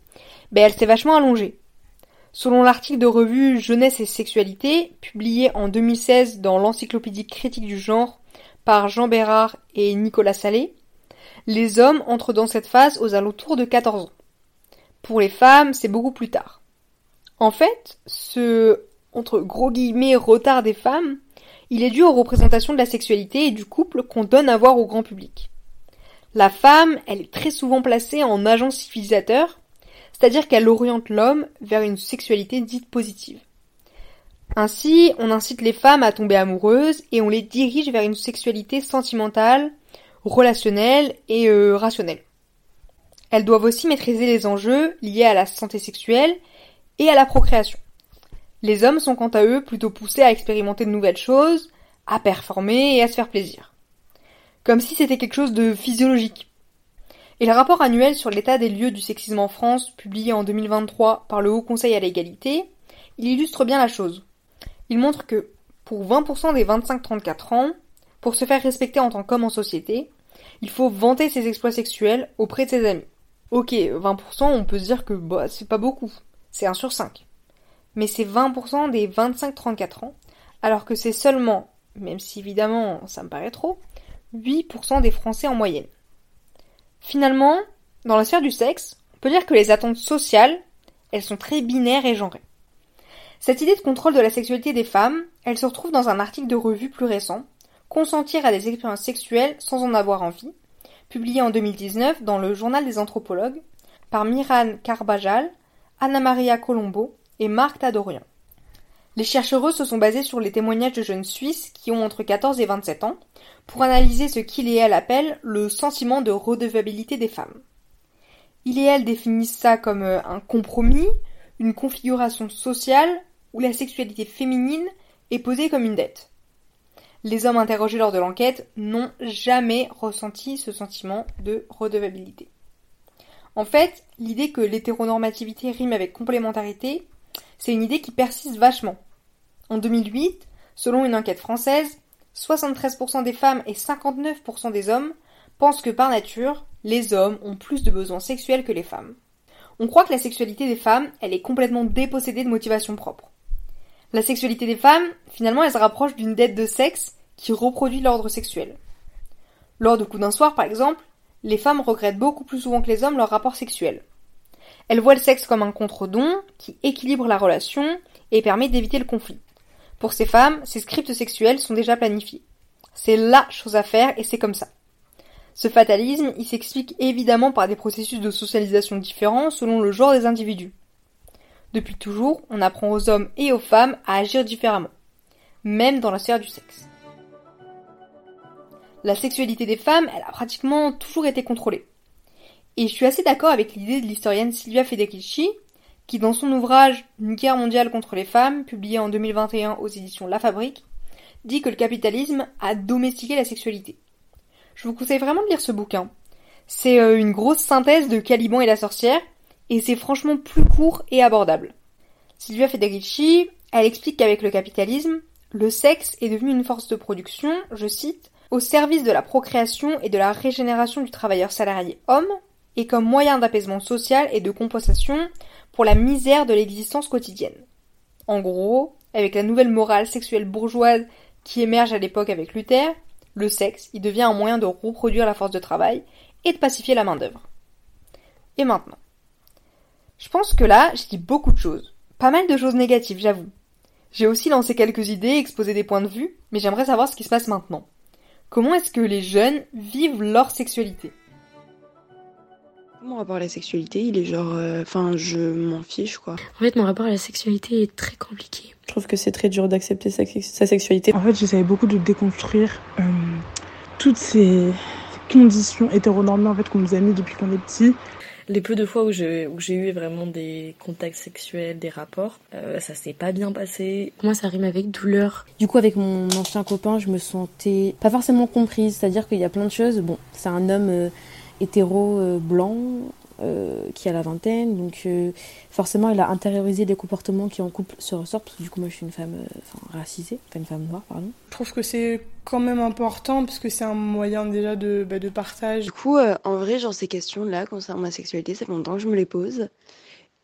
ben elle s'est vachement allongée. Selon l'article de revue Jeunesse et Sexualité, publié en 2016 dans l'Encyclopédie critique du genre par Jean Bérard et Nicolas Salé, les hommes entrent dans cette phase aux alentours de 14 ans. Pour les femmes, c'est beaucoup plus tard. En fait, ce entre gros guillemets retard des femmes, il est dû aux représentations de la sexualité et du couple qu'on donne à voir au grand public. La femme, elle est très souvent placée en agent civilisateur, c'est-à-dire qu'elle oriente l'homme vers une sexualité dite positive. Ainsi, on incite les femmes à tomber amoureuses et on les dirige vers une sexualité sentimentale, relationnelle et euh, rationnelle. Elles doivent aussi maîtriser les enjeux liés à la santé sexuelle et à la procréation. Les hommes sont quant à eux plutôt poussés à expérimenter de nouvelles choses, à performer et à se faire plaisir. Comme si c'était quelque chose de physiologique. Et le rapport annuel sur l'état des lieux du sexisme en France, publié en 2023 par le Haut Conseil à l'égalité, il illustre bien la chose. Il montre que, pour 20% des 25-34 ans, pour se faire respecter en tant qu'homme en société, il faut vanter ses exploits sexuels auprès de ses amis. Ok, 20%, on peut se dire que bah, c'est pas beaucoup. C'est 1 sur 5. Mais c'est 20% des 25-34 ans, alors que c'est seulement, même si évidemment ça me paraît trop, 8% des Français en moyenne. Finalement, dans la sphère du sexe, on peut dire que les attentes sociales, elles sont très binaires et genrées. Cette idée de contrôle de la sexualité des femmes, elle se retrouve dans un article de revue plus récent, Consentir à des expériences sexuelles sans en avoir envie, publié en 2019 dans le Journal des anthropologues par Miran Carbajal, Anna Maria Colombo et Marc Tadorian. Les chercheuses se sont basées sur les témoignages de jeunes Suisses qui ont entre 14 et 27 ans pour analyser ce qu'il et elle appellent le sentiment de redevabilité des femmes. Il et elle définissent ça comme euh, un compromis, une configuration sociale où la sexualité féminine est posée comme une dette. Les hommes interrogés lors de l'enquête n'ont jamais ressenti ce sentiment de redevabilité. En fait, l'idée que l'hétéronormativité rime avec complémentarité, c'est une idée qui persiste vachement. En 2008, selon une enquête française, 73% des femmes et 59% des hommes pensent que par nature, les hommes ont plus de besoins sexuels que les femmes. On croit que la sexualité des femmes, elle est complètement dépossédée de motivation propre. La sexualité des femmes, finalement, elle se rapproche d'une dette de sexe qui reproduit l'ordre sexuel. Lors de coups d'un soir, par exemple, les femmes regrettent beaucoup plus souvent que les hommes leur rapport sexuel. Elles voient le sexe comme un contre-don qui équilibre la relation et permet d'éviter le conflit. Pour ces femmes, ces scripts sexuels sont déjà planifiés. C'est LA chose à faire et c'est comme ça. Ce fatalisme, il s'explique évidemment par des processus de socialisation différents selon le genre des individus. Depuis toujours, on apprend aux hommes et aux femmes à agir différemment, même dans la sphère du sexe. La sexualité des femmes, elle a pratiquement toujours été contrôlée. Et je suis assez d'accord avec l'idée de l'historienne Silvia Federici, qui dans son ouvrage Une guerre mondiale contre les femmes, publié en 2021 aux éditions La Fabrique, dit que le capitalisme a domestiqué la sexualité. Je vous conseille vraiment de lire ce bouquin. C'est euh, une grosse synthèse de Caliban et la sorcière, et c'est franchement plus court et abordable. Silvia Federici, elle explique qu'avec le capitalisme, le sexe est devenu une force de production, je cite, au service de la procréation et de la régénération du travailleur salarié homme, et comme moyen d'apaisement social et de compensation pour la misère de l'existence quotidienne. En gros, avec la nouvelle morale sexuelle bourgeoise qui émerge à l'époque avec Luther, le sexe, il devient un moyen de reproduire la force de travail et de pacifier la main-d'œuvre. Et maintenant Je pense que là, j'ai dit beaucoup de choses. Pas mal de choses négatives, j'avoue. J'ai aussi lancé quelques idées, exposé des points de vue, mais j'aimerais savoir ce qui se passe maintenant. Comment est-ce que les jeunes vivent leur sexualité? Mon rapport à la sexualité, il est genre. euh, Enfin, je m'en fiche, quoi. En fait, mon rapport à la sexualité est très compliqué. Je trouve que c'est très dur d'accepter sa, sa sexualité. En fait, j'essayais beaucoup de déconstruire euh, toutes ces conditions hétéronormées en fait, qu'on nous a mis depuis qu'on est petit. Les peu de fois où j'ai où j'ai eu vraiment des contacts sexuels, des rapports, euh, ça s'est pas bien passé. Moi, ça rime avec douleur. Du coup, avec mon ancien copain, je me sentais pas forcément comprise. C'est-à-dire qu'il y a plein de choses. Bon, c'est un homme euh, hétéro euh, blanc euh, qui a la vingtaine, donc euh, forcément, il a intériorisé des comportements qui en couple se ressortent. Parce que du coup, moi, je suis une femme euh, enfin, racisée, enfin une femme noire, pardon. Je trouve que c'est quand même important parce que c'est un moyen déjà de, bah, de partage. Du coup, euh, en vrai, genre, ces questions-là concernant ma sexualité, ça fait longtemps que je me les pose.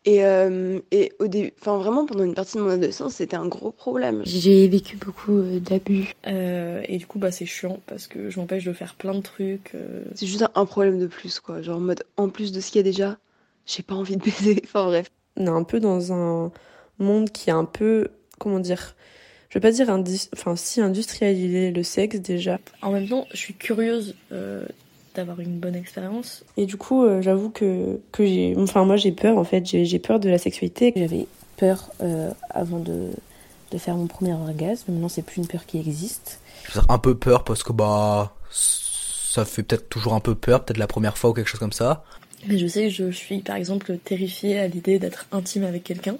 Et, euh, et au début, enfin, vraiment, pendant une partie de mon adolescence, c'était un gros problème. J'ai vécu beaucoup euh, d'abus. Euh, et du coup, bah, c'est chiant parce que je m'empêche de faire plein de trucs. euh. C'est juste un problème de plus, quoi. Genre, en mode, en plus de ce qu'il y a déjà, j'ai pas envie de baiser. Enfin, bref. On est un peu dans un monde qui est un peu, comment dire, je vais pas dire, enfin, si industrialisé le sexe déjà. En même temps, je suis curieuse euh, d'avoir une bonne expérience. Et du coup, euh, j'avoue que, que j'ai, enfin, moi j'ai peur en fait, j'ai j'ai peur de la sexualité. J'avais peur euh, avant de, de faire mon premier orgasme. Maintenant, c'est plus une peur qui existe. Un peu peur parce que bah ça fait peut-être toujours un peu peur, peut-être la première fois ou quelque chose comme ça. Mais je sais que je suis par exemple terrifiée à l'idée d'être intime avec quelqu'un.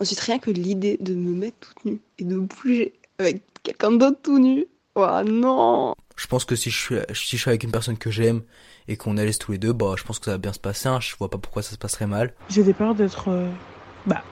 Ensuite, rien que l'idée de me mettre toute nue et de bouger avec quelqu'un d'autre tout nu. Oh non Je pense que si je suis si je suis avec une personne que j'aime et qu'on est à l'aise tous les deux, bah je pense que ça va bien se passer. hein. Je vois pas pourquoi ça se passerait mal. J'ai des peurs d'être. euh, bah,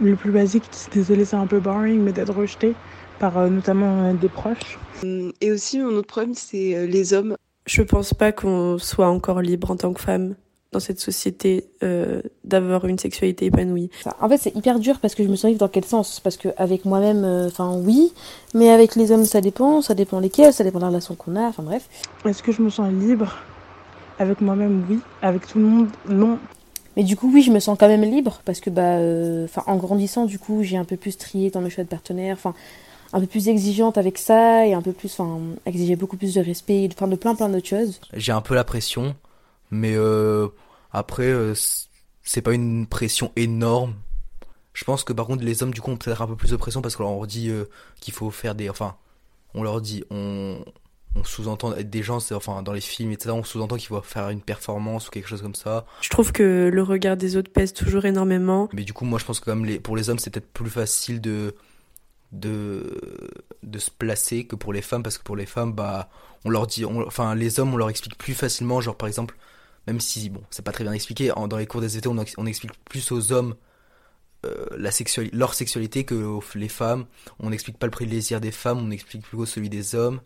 le plus basique, désolé, c'est un peu boring, mais d'être rejeté par euh, notamment euh, des proches. Hum, Et aussi, mon autre problème, c'est euh, les hommes. Je pense pas qu'on soit encore libre en tant que femme dans cette société euh, d'avoir une sexualité épanouie. En fait, c'est hyper dur parce que je me sens libre dans quel sens? Parce que avec moi-même, euh, enfin oui, mais avec les hommes, ça dépend. Ça dépend lesquels, ça dépend de la relation qu'on a. Enfin bref. Est-ce que je me sens libre Avec moi-même, oui. Avec tout le monde, non. Mais du coup, oui, je me sens quand même libre parce que, bah, euh, en grandissant, du coup, j'ai un peu plus trié dans mes choix de partenaire. Enfin, un peu plus exigeante avec ça et un peu plus, enfin, exiger beaucoup plus de respect, enfin, de plein plein d'autres choses. J'ai un peu la pression, mais euh, après euh, c'est pas une pression énorme. Je pense que par contre les hommes du coup ont peut-être un peu plus de pression parce qu'on leur dit euh, qu'il faut faire des, enfin, on leur dit, on, on sous-entend être des gens, c'est enfin dans les films etc. On sous-entend qu'il faut faire une performance ou quelque chose comme ça. Je trouve que le regard des autres pèse toujours énormément. Mais du coup, moi, je pense que comme les, pour les hommes, c'est peut-être plus facile de, de, de se placer que pour les femmes, parce que pour les femmes, bah, on leur dit, on- enfin, les hommes, on leur explique plus facilement, genre, par exemple, même si, bon, c'est pas très bien expliqué, en- dans les cours des étés, on, ex- on explique plus aux hommes euh, la sexuali- leur sexualité que aux- les femmes. On n'explique pas le plaisir des femmes, on explique plutôt celui des hommes.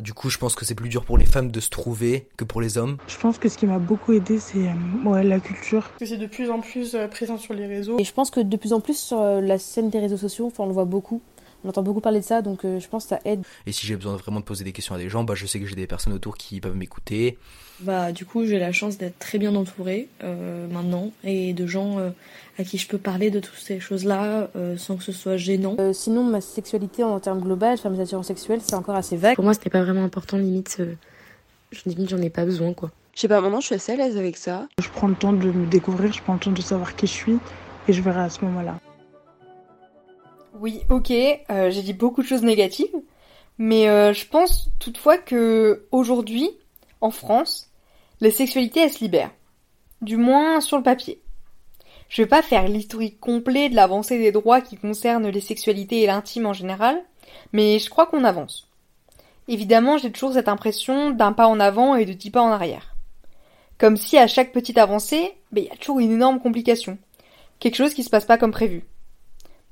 Du coup, je pense que c'est plus dur pour les femmes de se trouver que pour les hommes. Je pense que ce qui m'a beaucoup aidé, c'est euh, ouais, la culture. Que c'est de plus en plus euh, présent sur les réseaux. Et je pense que de plus en plus sur euh, la scène des réseaux sociaux, enfin, on le voit beaucoup. On entend beaucoup parler de ça, donc euh, je pense que ça aide. Et si j'ai besoin vraiment de poser des questions à des gens, bah, je sais que j'ai des personnes autour qui peuvent m'écouter. Bah, du coup, j'ai la chance d'être très bien entourée euh, maintenant et de gens euh, à qui je peux parler de toutes ces choses-là euh, sans que ce soit gênant. Euh, sinon, ma sexualité en termes global, enfin mes attirances sexuelles, c'est encore assez vague. Pour moi, c'était pas vraiment important, limite. euh, je limite, j'en ai pas besoin, quoi. Je sais pas, maintenant, je suis assez à l'aise avec ça. Je prends le temps de me découvrir, je prends le temps de savoir qui je suis, et je verrai à ce moment-là. Oui, ok, euh, j'ai dit beaucoup de choses négatives, mais euh, je pense toutefois que aujourd'hui, en France, les sexualités elles se libèrent, du moins sur le papier. Je vais pas faire l'historique complet de l'avancée des droits qui concernent les sexualités et l'intime en général, mais je crois qu'on avance. Évidemment, j'ai toujours cette impression d'un pas en avant et de dix pas en arrière. Comme si à chaque petite avancée, ben, il y a toujours une énorme complication. Quelque chose qui se passe pas comme prévu.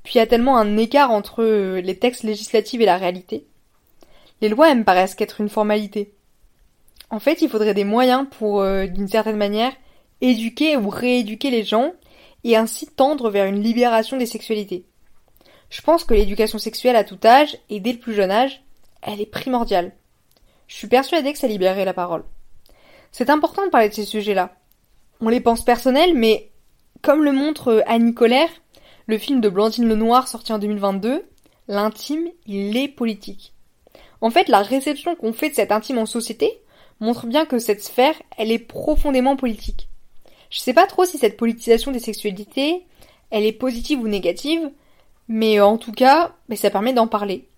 Puis il y a tellement un écart entre les textes législatifs et la réalité. Les lois, elles me paraissent qu'être une formalité. En fait, il faudrait des moyens pour, euh, d'une certaine manière, éduquer ou rééduquer les gens et ainsi tendre vers une libération des sexualités. Je pense que l'éducation sexuelle à tout âge, et dès le plus jeune âge, elle est primordiale. Je suis persuadée que ça libérerait la parole. C'est important de parler de ces sujets-là. On les pense personnels, mais comme le montre Annie Colère, le film de Blandine Lenoir sorti en 2022, l'intime, il est politique. En fait, la réception qu'on fait de cet intime en société montre bien que cette sphère, elle est profondément politique. Je sais pas trop si cette politisation des sexualités, elle est positive ou négative, mais en tout cas, mais ça permet d'en parler.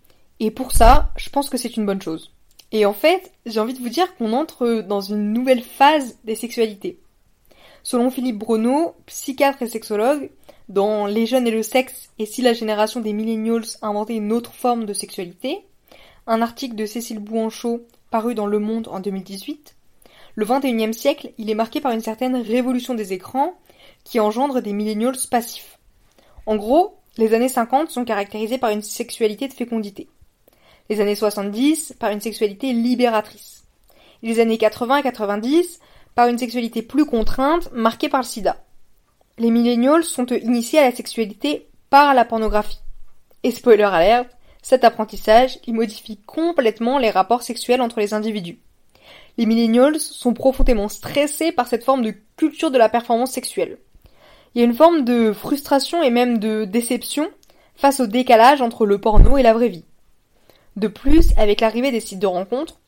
Et pour ça, je pense que c'est une bonne chose. Et en fait, j'ai envie de vous dire qu'on entre dans une nouvelle phase des sexualités. Selon Philippe Bruno, psychiatre et sexologue, dans Les jeunes et le sexe et si la génération des millennials inventait une autre forme de sexualité, un article de Cécile Bouanchot paru dans Le Monde en 2018, le XXIe siècle, il est marqué par une certaine révolution des écrans qui engendre des millennials passifs. En gros, les années 50 sont caractérisées par une sexualité de fécondité. Les années 70 par une sexualité libératrice. Les années 80 et 90 par une sexualité plus contrainte marquée par le sida. Les millennials sont initiés à la sexualité par la pornographie. Et spoiler alert, cet apprentissage, il modifie complètement les rapports sexuels entre les individus. Les millennials sont profondément stressés par cette forme de culture de la performance sexuelle. Il y a une forme de frustration et même de déception face au décalage entre le porno et la vraie vie. De plus, avec l'arrivée des sites de rencontres,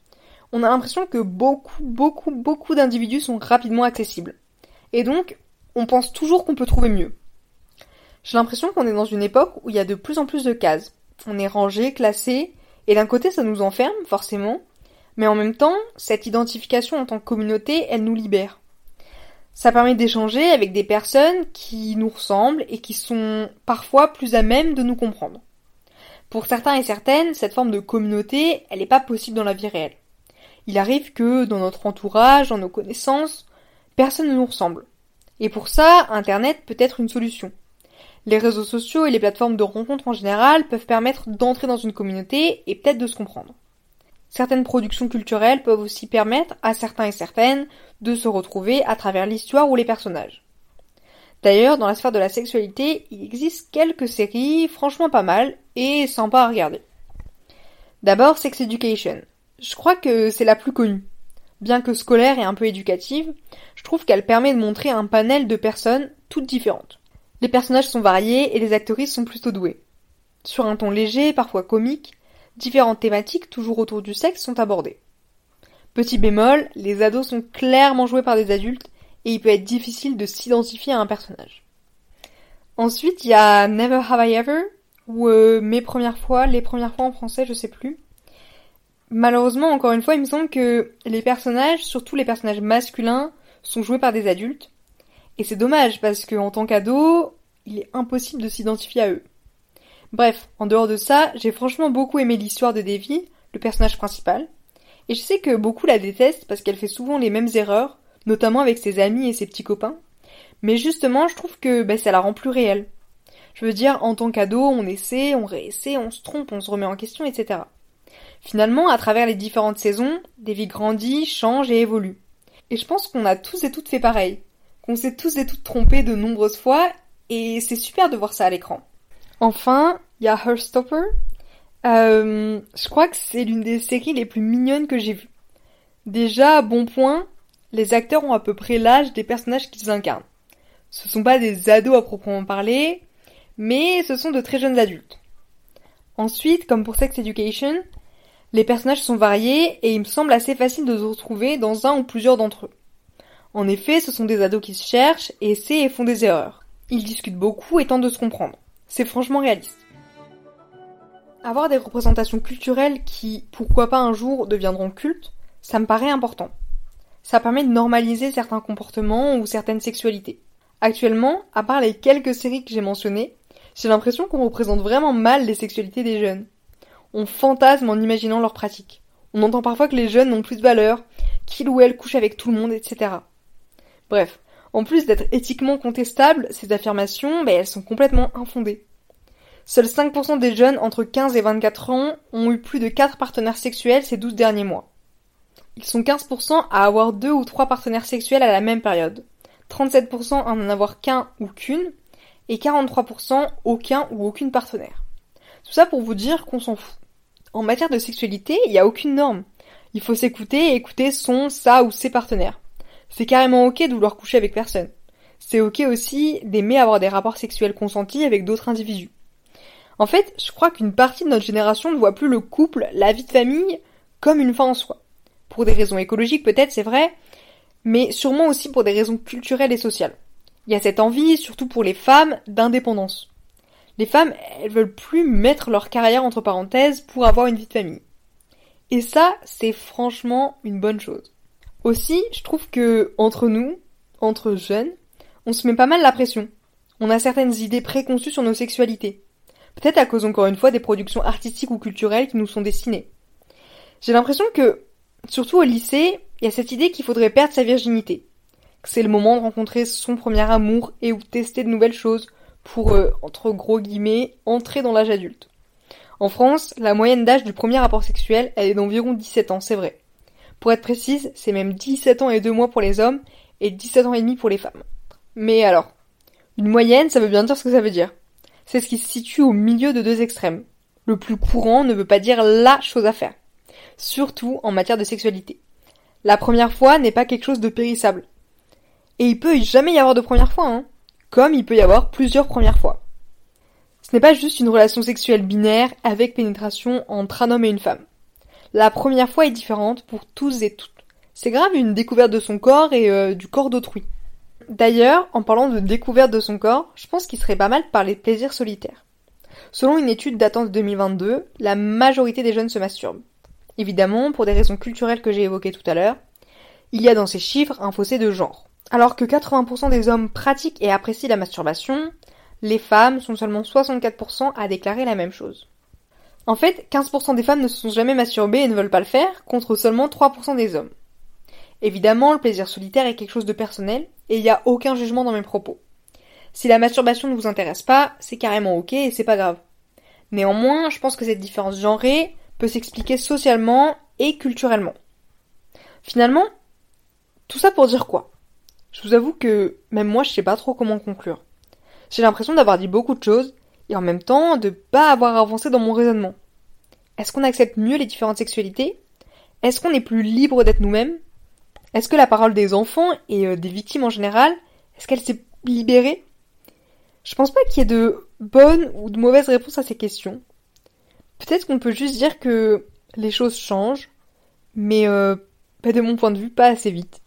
on a l'impression que beaucoup, beaucoup, beaucoup d'individus sont rapidement accessibles. Et donc, on pense toujours qu'on peut trouver mieux. J'ai l'impression qu'on est dans une époque où il y a de plus en plus de cases, on est rangé, classé, et d'un côté ça nous enferme, forcément, mais en même temps, cette identification en tant que communauté, elle nous libère. Ça permet d'échanger avec des personnes qui nous ressemblent et qui sont parfois plus à même de nous comprendre. Pour certains et certaines, cette forme de communauté, elle n'est pas possible dans la vie réelle. Il arrive que, dans notre entourage, dans nos connaissances, personne ne nous ressemble. Et pour ça, Internet peut être une solution. Les réseaux sociaux et les plateformes de rencontres en général peuvent permettre d'entrer dans une communauté et peut-être de se comprendre. Certaines productions culturelles peuvent aussi permettre à certains et certaines de se retrouver à travers l'histoire ou les personnages. D'ailleurs, dans la sphère de la sexualité, il existe quelques séries franchement pas mal et sympas à regarder. D'abord, Sex Education. Je crois que c'est la plus connue. Bien que scolaire et un peu éducative, je trouve qu'elle permet de montrer un panel de personnes toutes différentes. Les personnages sont variés et les actrices sont plutôt douées. Sur un ton léger, parfois comique, différentes thématiques toujours autour du sexe sont abordées. Petit bémol, les ados sont clairement joués par des adultes et il peut être difficile de s'identifier à un personnage. Ensuite, il y a Never Have I Ever, ou euh, Mes premières fois, les premières fois en français, je sais plus. Malheureusement, encore une fois, il me semble que les personnages, surtout les personnages masculins, sont joués par des adultes, et c'est dommage parce qu'en tant qu'ado, il est impossible de s'identifier à eux. Bref, en dehors de ça, j'ai franchement beaucoup aimé l'histoire de Davy, le personnage principal, et je sais que beaucoup la détestent parce qu'elle fait souvent les mêmes erreurs, notamment avec ses amis et ses petits copains, mais justement je trouve que bah, ça la rend plus réelle. Je veux dire, en tant qu'ado, on essaie, on réessaie, on se trompe, on se remet en question, etc. Finalement, à travers les différentes saisons, Davy grandit, change et évolue. Et je pense qu'on a tous et toutes fait pareil qu'on s'est tous et toutes trompés de nombreuses fois, et c'est super de voir ça à l'écran. Enfin, il y a Herstopper. Euh, je crois que c'est l'une des séries les plus mignonnes que j'ai vues. Déjà, bon point, les acteurs ont à peu près l'âge des personnages qu'ils incarnent. Ce sont pas des ados à proprement parler, mais ce sont de très jeunes adultes. Ensuite, comme pour Sex Education, les personnages sont variés et il me semble assez facile de se retrouver dans un ou plusieurs d'entre eux. En effet, ce sont des ados qui se cherchent, essaient et font des erreurs. Ils discutent beaucoup et tentent de se comprendre. C'est franchement réaliste. Avoir des représentations culturelles qui, pourquoi pas un jour, deviendront cultes, ça me paraît important. Ça permet de normaliser certains comportements ou certaines sexualités. Actuellement, à part les quelques séries que j'ai mentionnées, j'ai l'impression qu'on représente vraiment mal les sexualités des jeunes. On fantasme en imaginant leurs pratiques. On entend parfois que les jeunes n'ont plus de valeur, qu'ils ou elles couchent avec tout le monde, etc. Bref, en plus d'être éthiquement contestables, ces affirmations, ben, elles sont complètement infondées. Seuls 5% des jeunes entre 15 et 24 ans ont eu plus de 4 partenaires sexuels ces 12 derniers mois. Ils sont 15% à avoir 2 ou 3 partenaires sexuels à la même période, 37% à n'en avoir qu'un ou qu'une, et 43% aucun ou aucune partenaire. Tout ça pour vous dire qu'on s'en fout. En matière de sexualité, il n'y a aucune norme. Il faut s'écouter et écouter son, sa ou ses partenaires. C'est carrément ok de vouloir coucher avec personne. C'est ok aussi d'aimer avoir des rapports sexuels consentis avec d'autres individus. En fait, je crois qu'une partie de notre génération ne voit plus le couple, la vie de famille, comme une fin en soi. Pour des raisons écologiques peut-être, c'est vrai, mais sûrement aussi pour des raisons culturelles et sociales. Il y a cette envie, surtout pour les femmes, d'indépendance. Les femmes, elles veulent plus mettre leur carrière entre parenthèses pour avoir une vie de famille. Et ça, c'est franchement une bonne chose. Aussi, je trouve que, entre nous, entre jeunes, on se met pas mal la pression. On a certaines idées préconçues sur nos sexualités. Peut-être à cause encore une fois des productions artistiques ou culturelles qui nous sont destinées. J'ai l'impression que, surtout au lycée, il y a cette idée qu'il faudrait perdre sa virginité. Que c'est le moment de rencontrer son premier amour et ou tester de nouvelles choses pour, euh, entre gros guillemets, entrer dans l'âge adulte. En France, la moyenne d'âge du premier rapport sexuel, elle est d'environ 17 ans, c'est vrai. Pour être précise, c'est même 17 ans et 2 mois pour les hommes et 17 ans et demi pour les femmes. Mais alors, une moyenne, ça veut bien dire ce que ça veut dire. C'est ce qui se situe au milieu de deux extrêmes. Le plus courant ne veut pas dire LA chose à faire. Surtout en matière de sexualité. La première fois n'est pas quelque chose de périssable. Et il peut jamais y avoir de première fois, hein. Comme il peut y avoir plusieurs premières fois. Ce n'est pas juste une relation sexuelle binaire avec pénétration entre un homme et une femme. La première fois est différente pour tous et toutes. C'est grave une découverte de son corps et euh, du corps d'autrui. D'ailleurs, en parlant de découverte de son corps, je pense qu'il serait pas mal de parler de plaisir solitaire. Selon une étude datant de 2022, la majorité des jeunes se masturbent. Évidemment, pour des raisons culturelles que j'ai évoquées tout à l'heure, il y a dans ces chiffres un fossé de genre. Alors que 80% des hommes pratiquent et apprécient la masturbation, les femmes sont seulement 64% à déclarer la même chose. En fait, 15% des femmes ne se sont jamais masturbées et ne veulent pas le faire, contre seulement 3% des hommes. Évidemment, le plaisir solitaire est quelque chose de personnel, et il n'y a aucun jugement dans mes propos. Si la masturbation ne vous intéresse pas, c'est carrément ok et c'est pas grave. Néanmoins, je pense que cette différence genrée peut s'expliquer socialement et culturellement. Finalement, tout ça pour dire quoi? Je vous avoue que même moi je sais pas trop comment conclure. J'ai l'impression d'avoir dit beaucoup de choses et en même temps de pas avoir avancé dans mon raisonnement. Est-ce qu'on accepte mieux les différentes sexualités? Est-ce qu'on est plus libre d'être nous-mêmes? Est-ce que la parole des enfants et euh, des victimes en général, est-ce qu'elle s'est libérée? Je pense pas qu'il y ait de bonnes ou de mauvaises réponses à ces questions. Peut-être qu'on peut juste dire que les choses changent, mais euh, de mon point de vue, pas assez vite.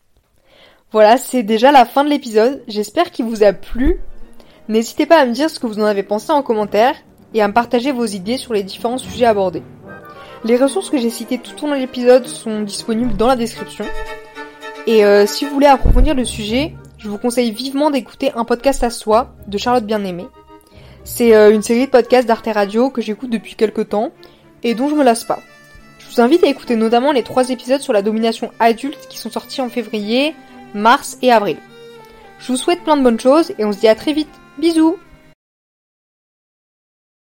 Voilà, c'est déjà la fin de l'épisode. J'espère qu'il vous a plu. N'hésitez pas à me dire ce que vous en avez pensé en commentaire et à me partager vos idées sur les différents sujets abordés. Les ressources que j'ai citées tout au long de l'épisode sont disponibles dans la description. Et euh, si vous voulez approfondir le sujet, je vous conseille vivement d'écouter un podcast à soi de Charlotte Bien-Aimée. C'est euh, une série de podcasts d'Arte Radio que j'écoute depuis quelques temps et dont je me lasse pas. Je vous invite à écouter notamment les trois épisodes sur la domination adulte qui sont sortis en février, mars et avril. Je vous souhaite plein de bonnes choses et on se dit à très vite. Bisous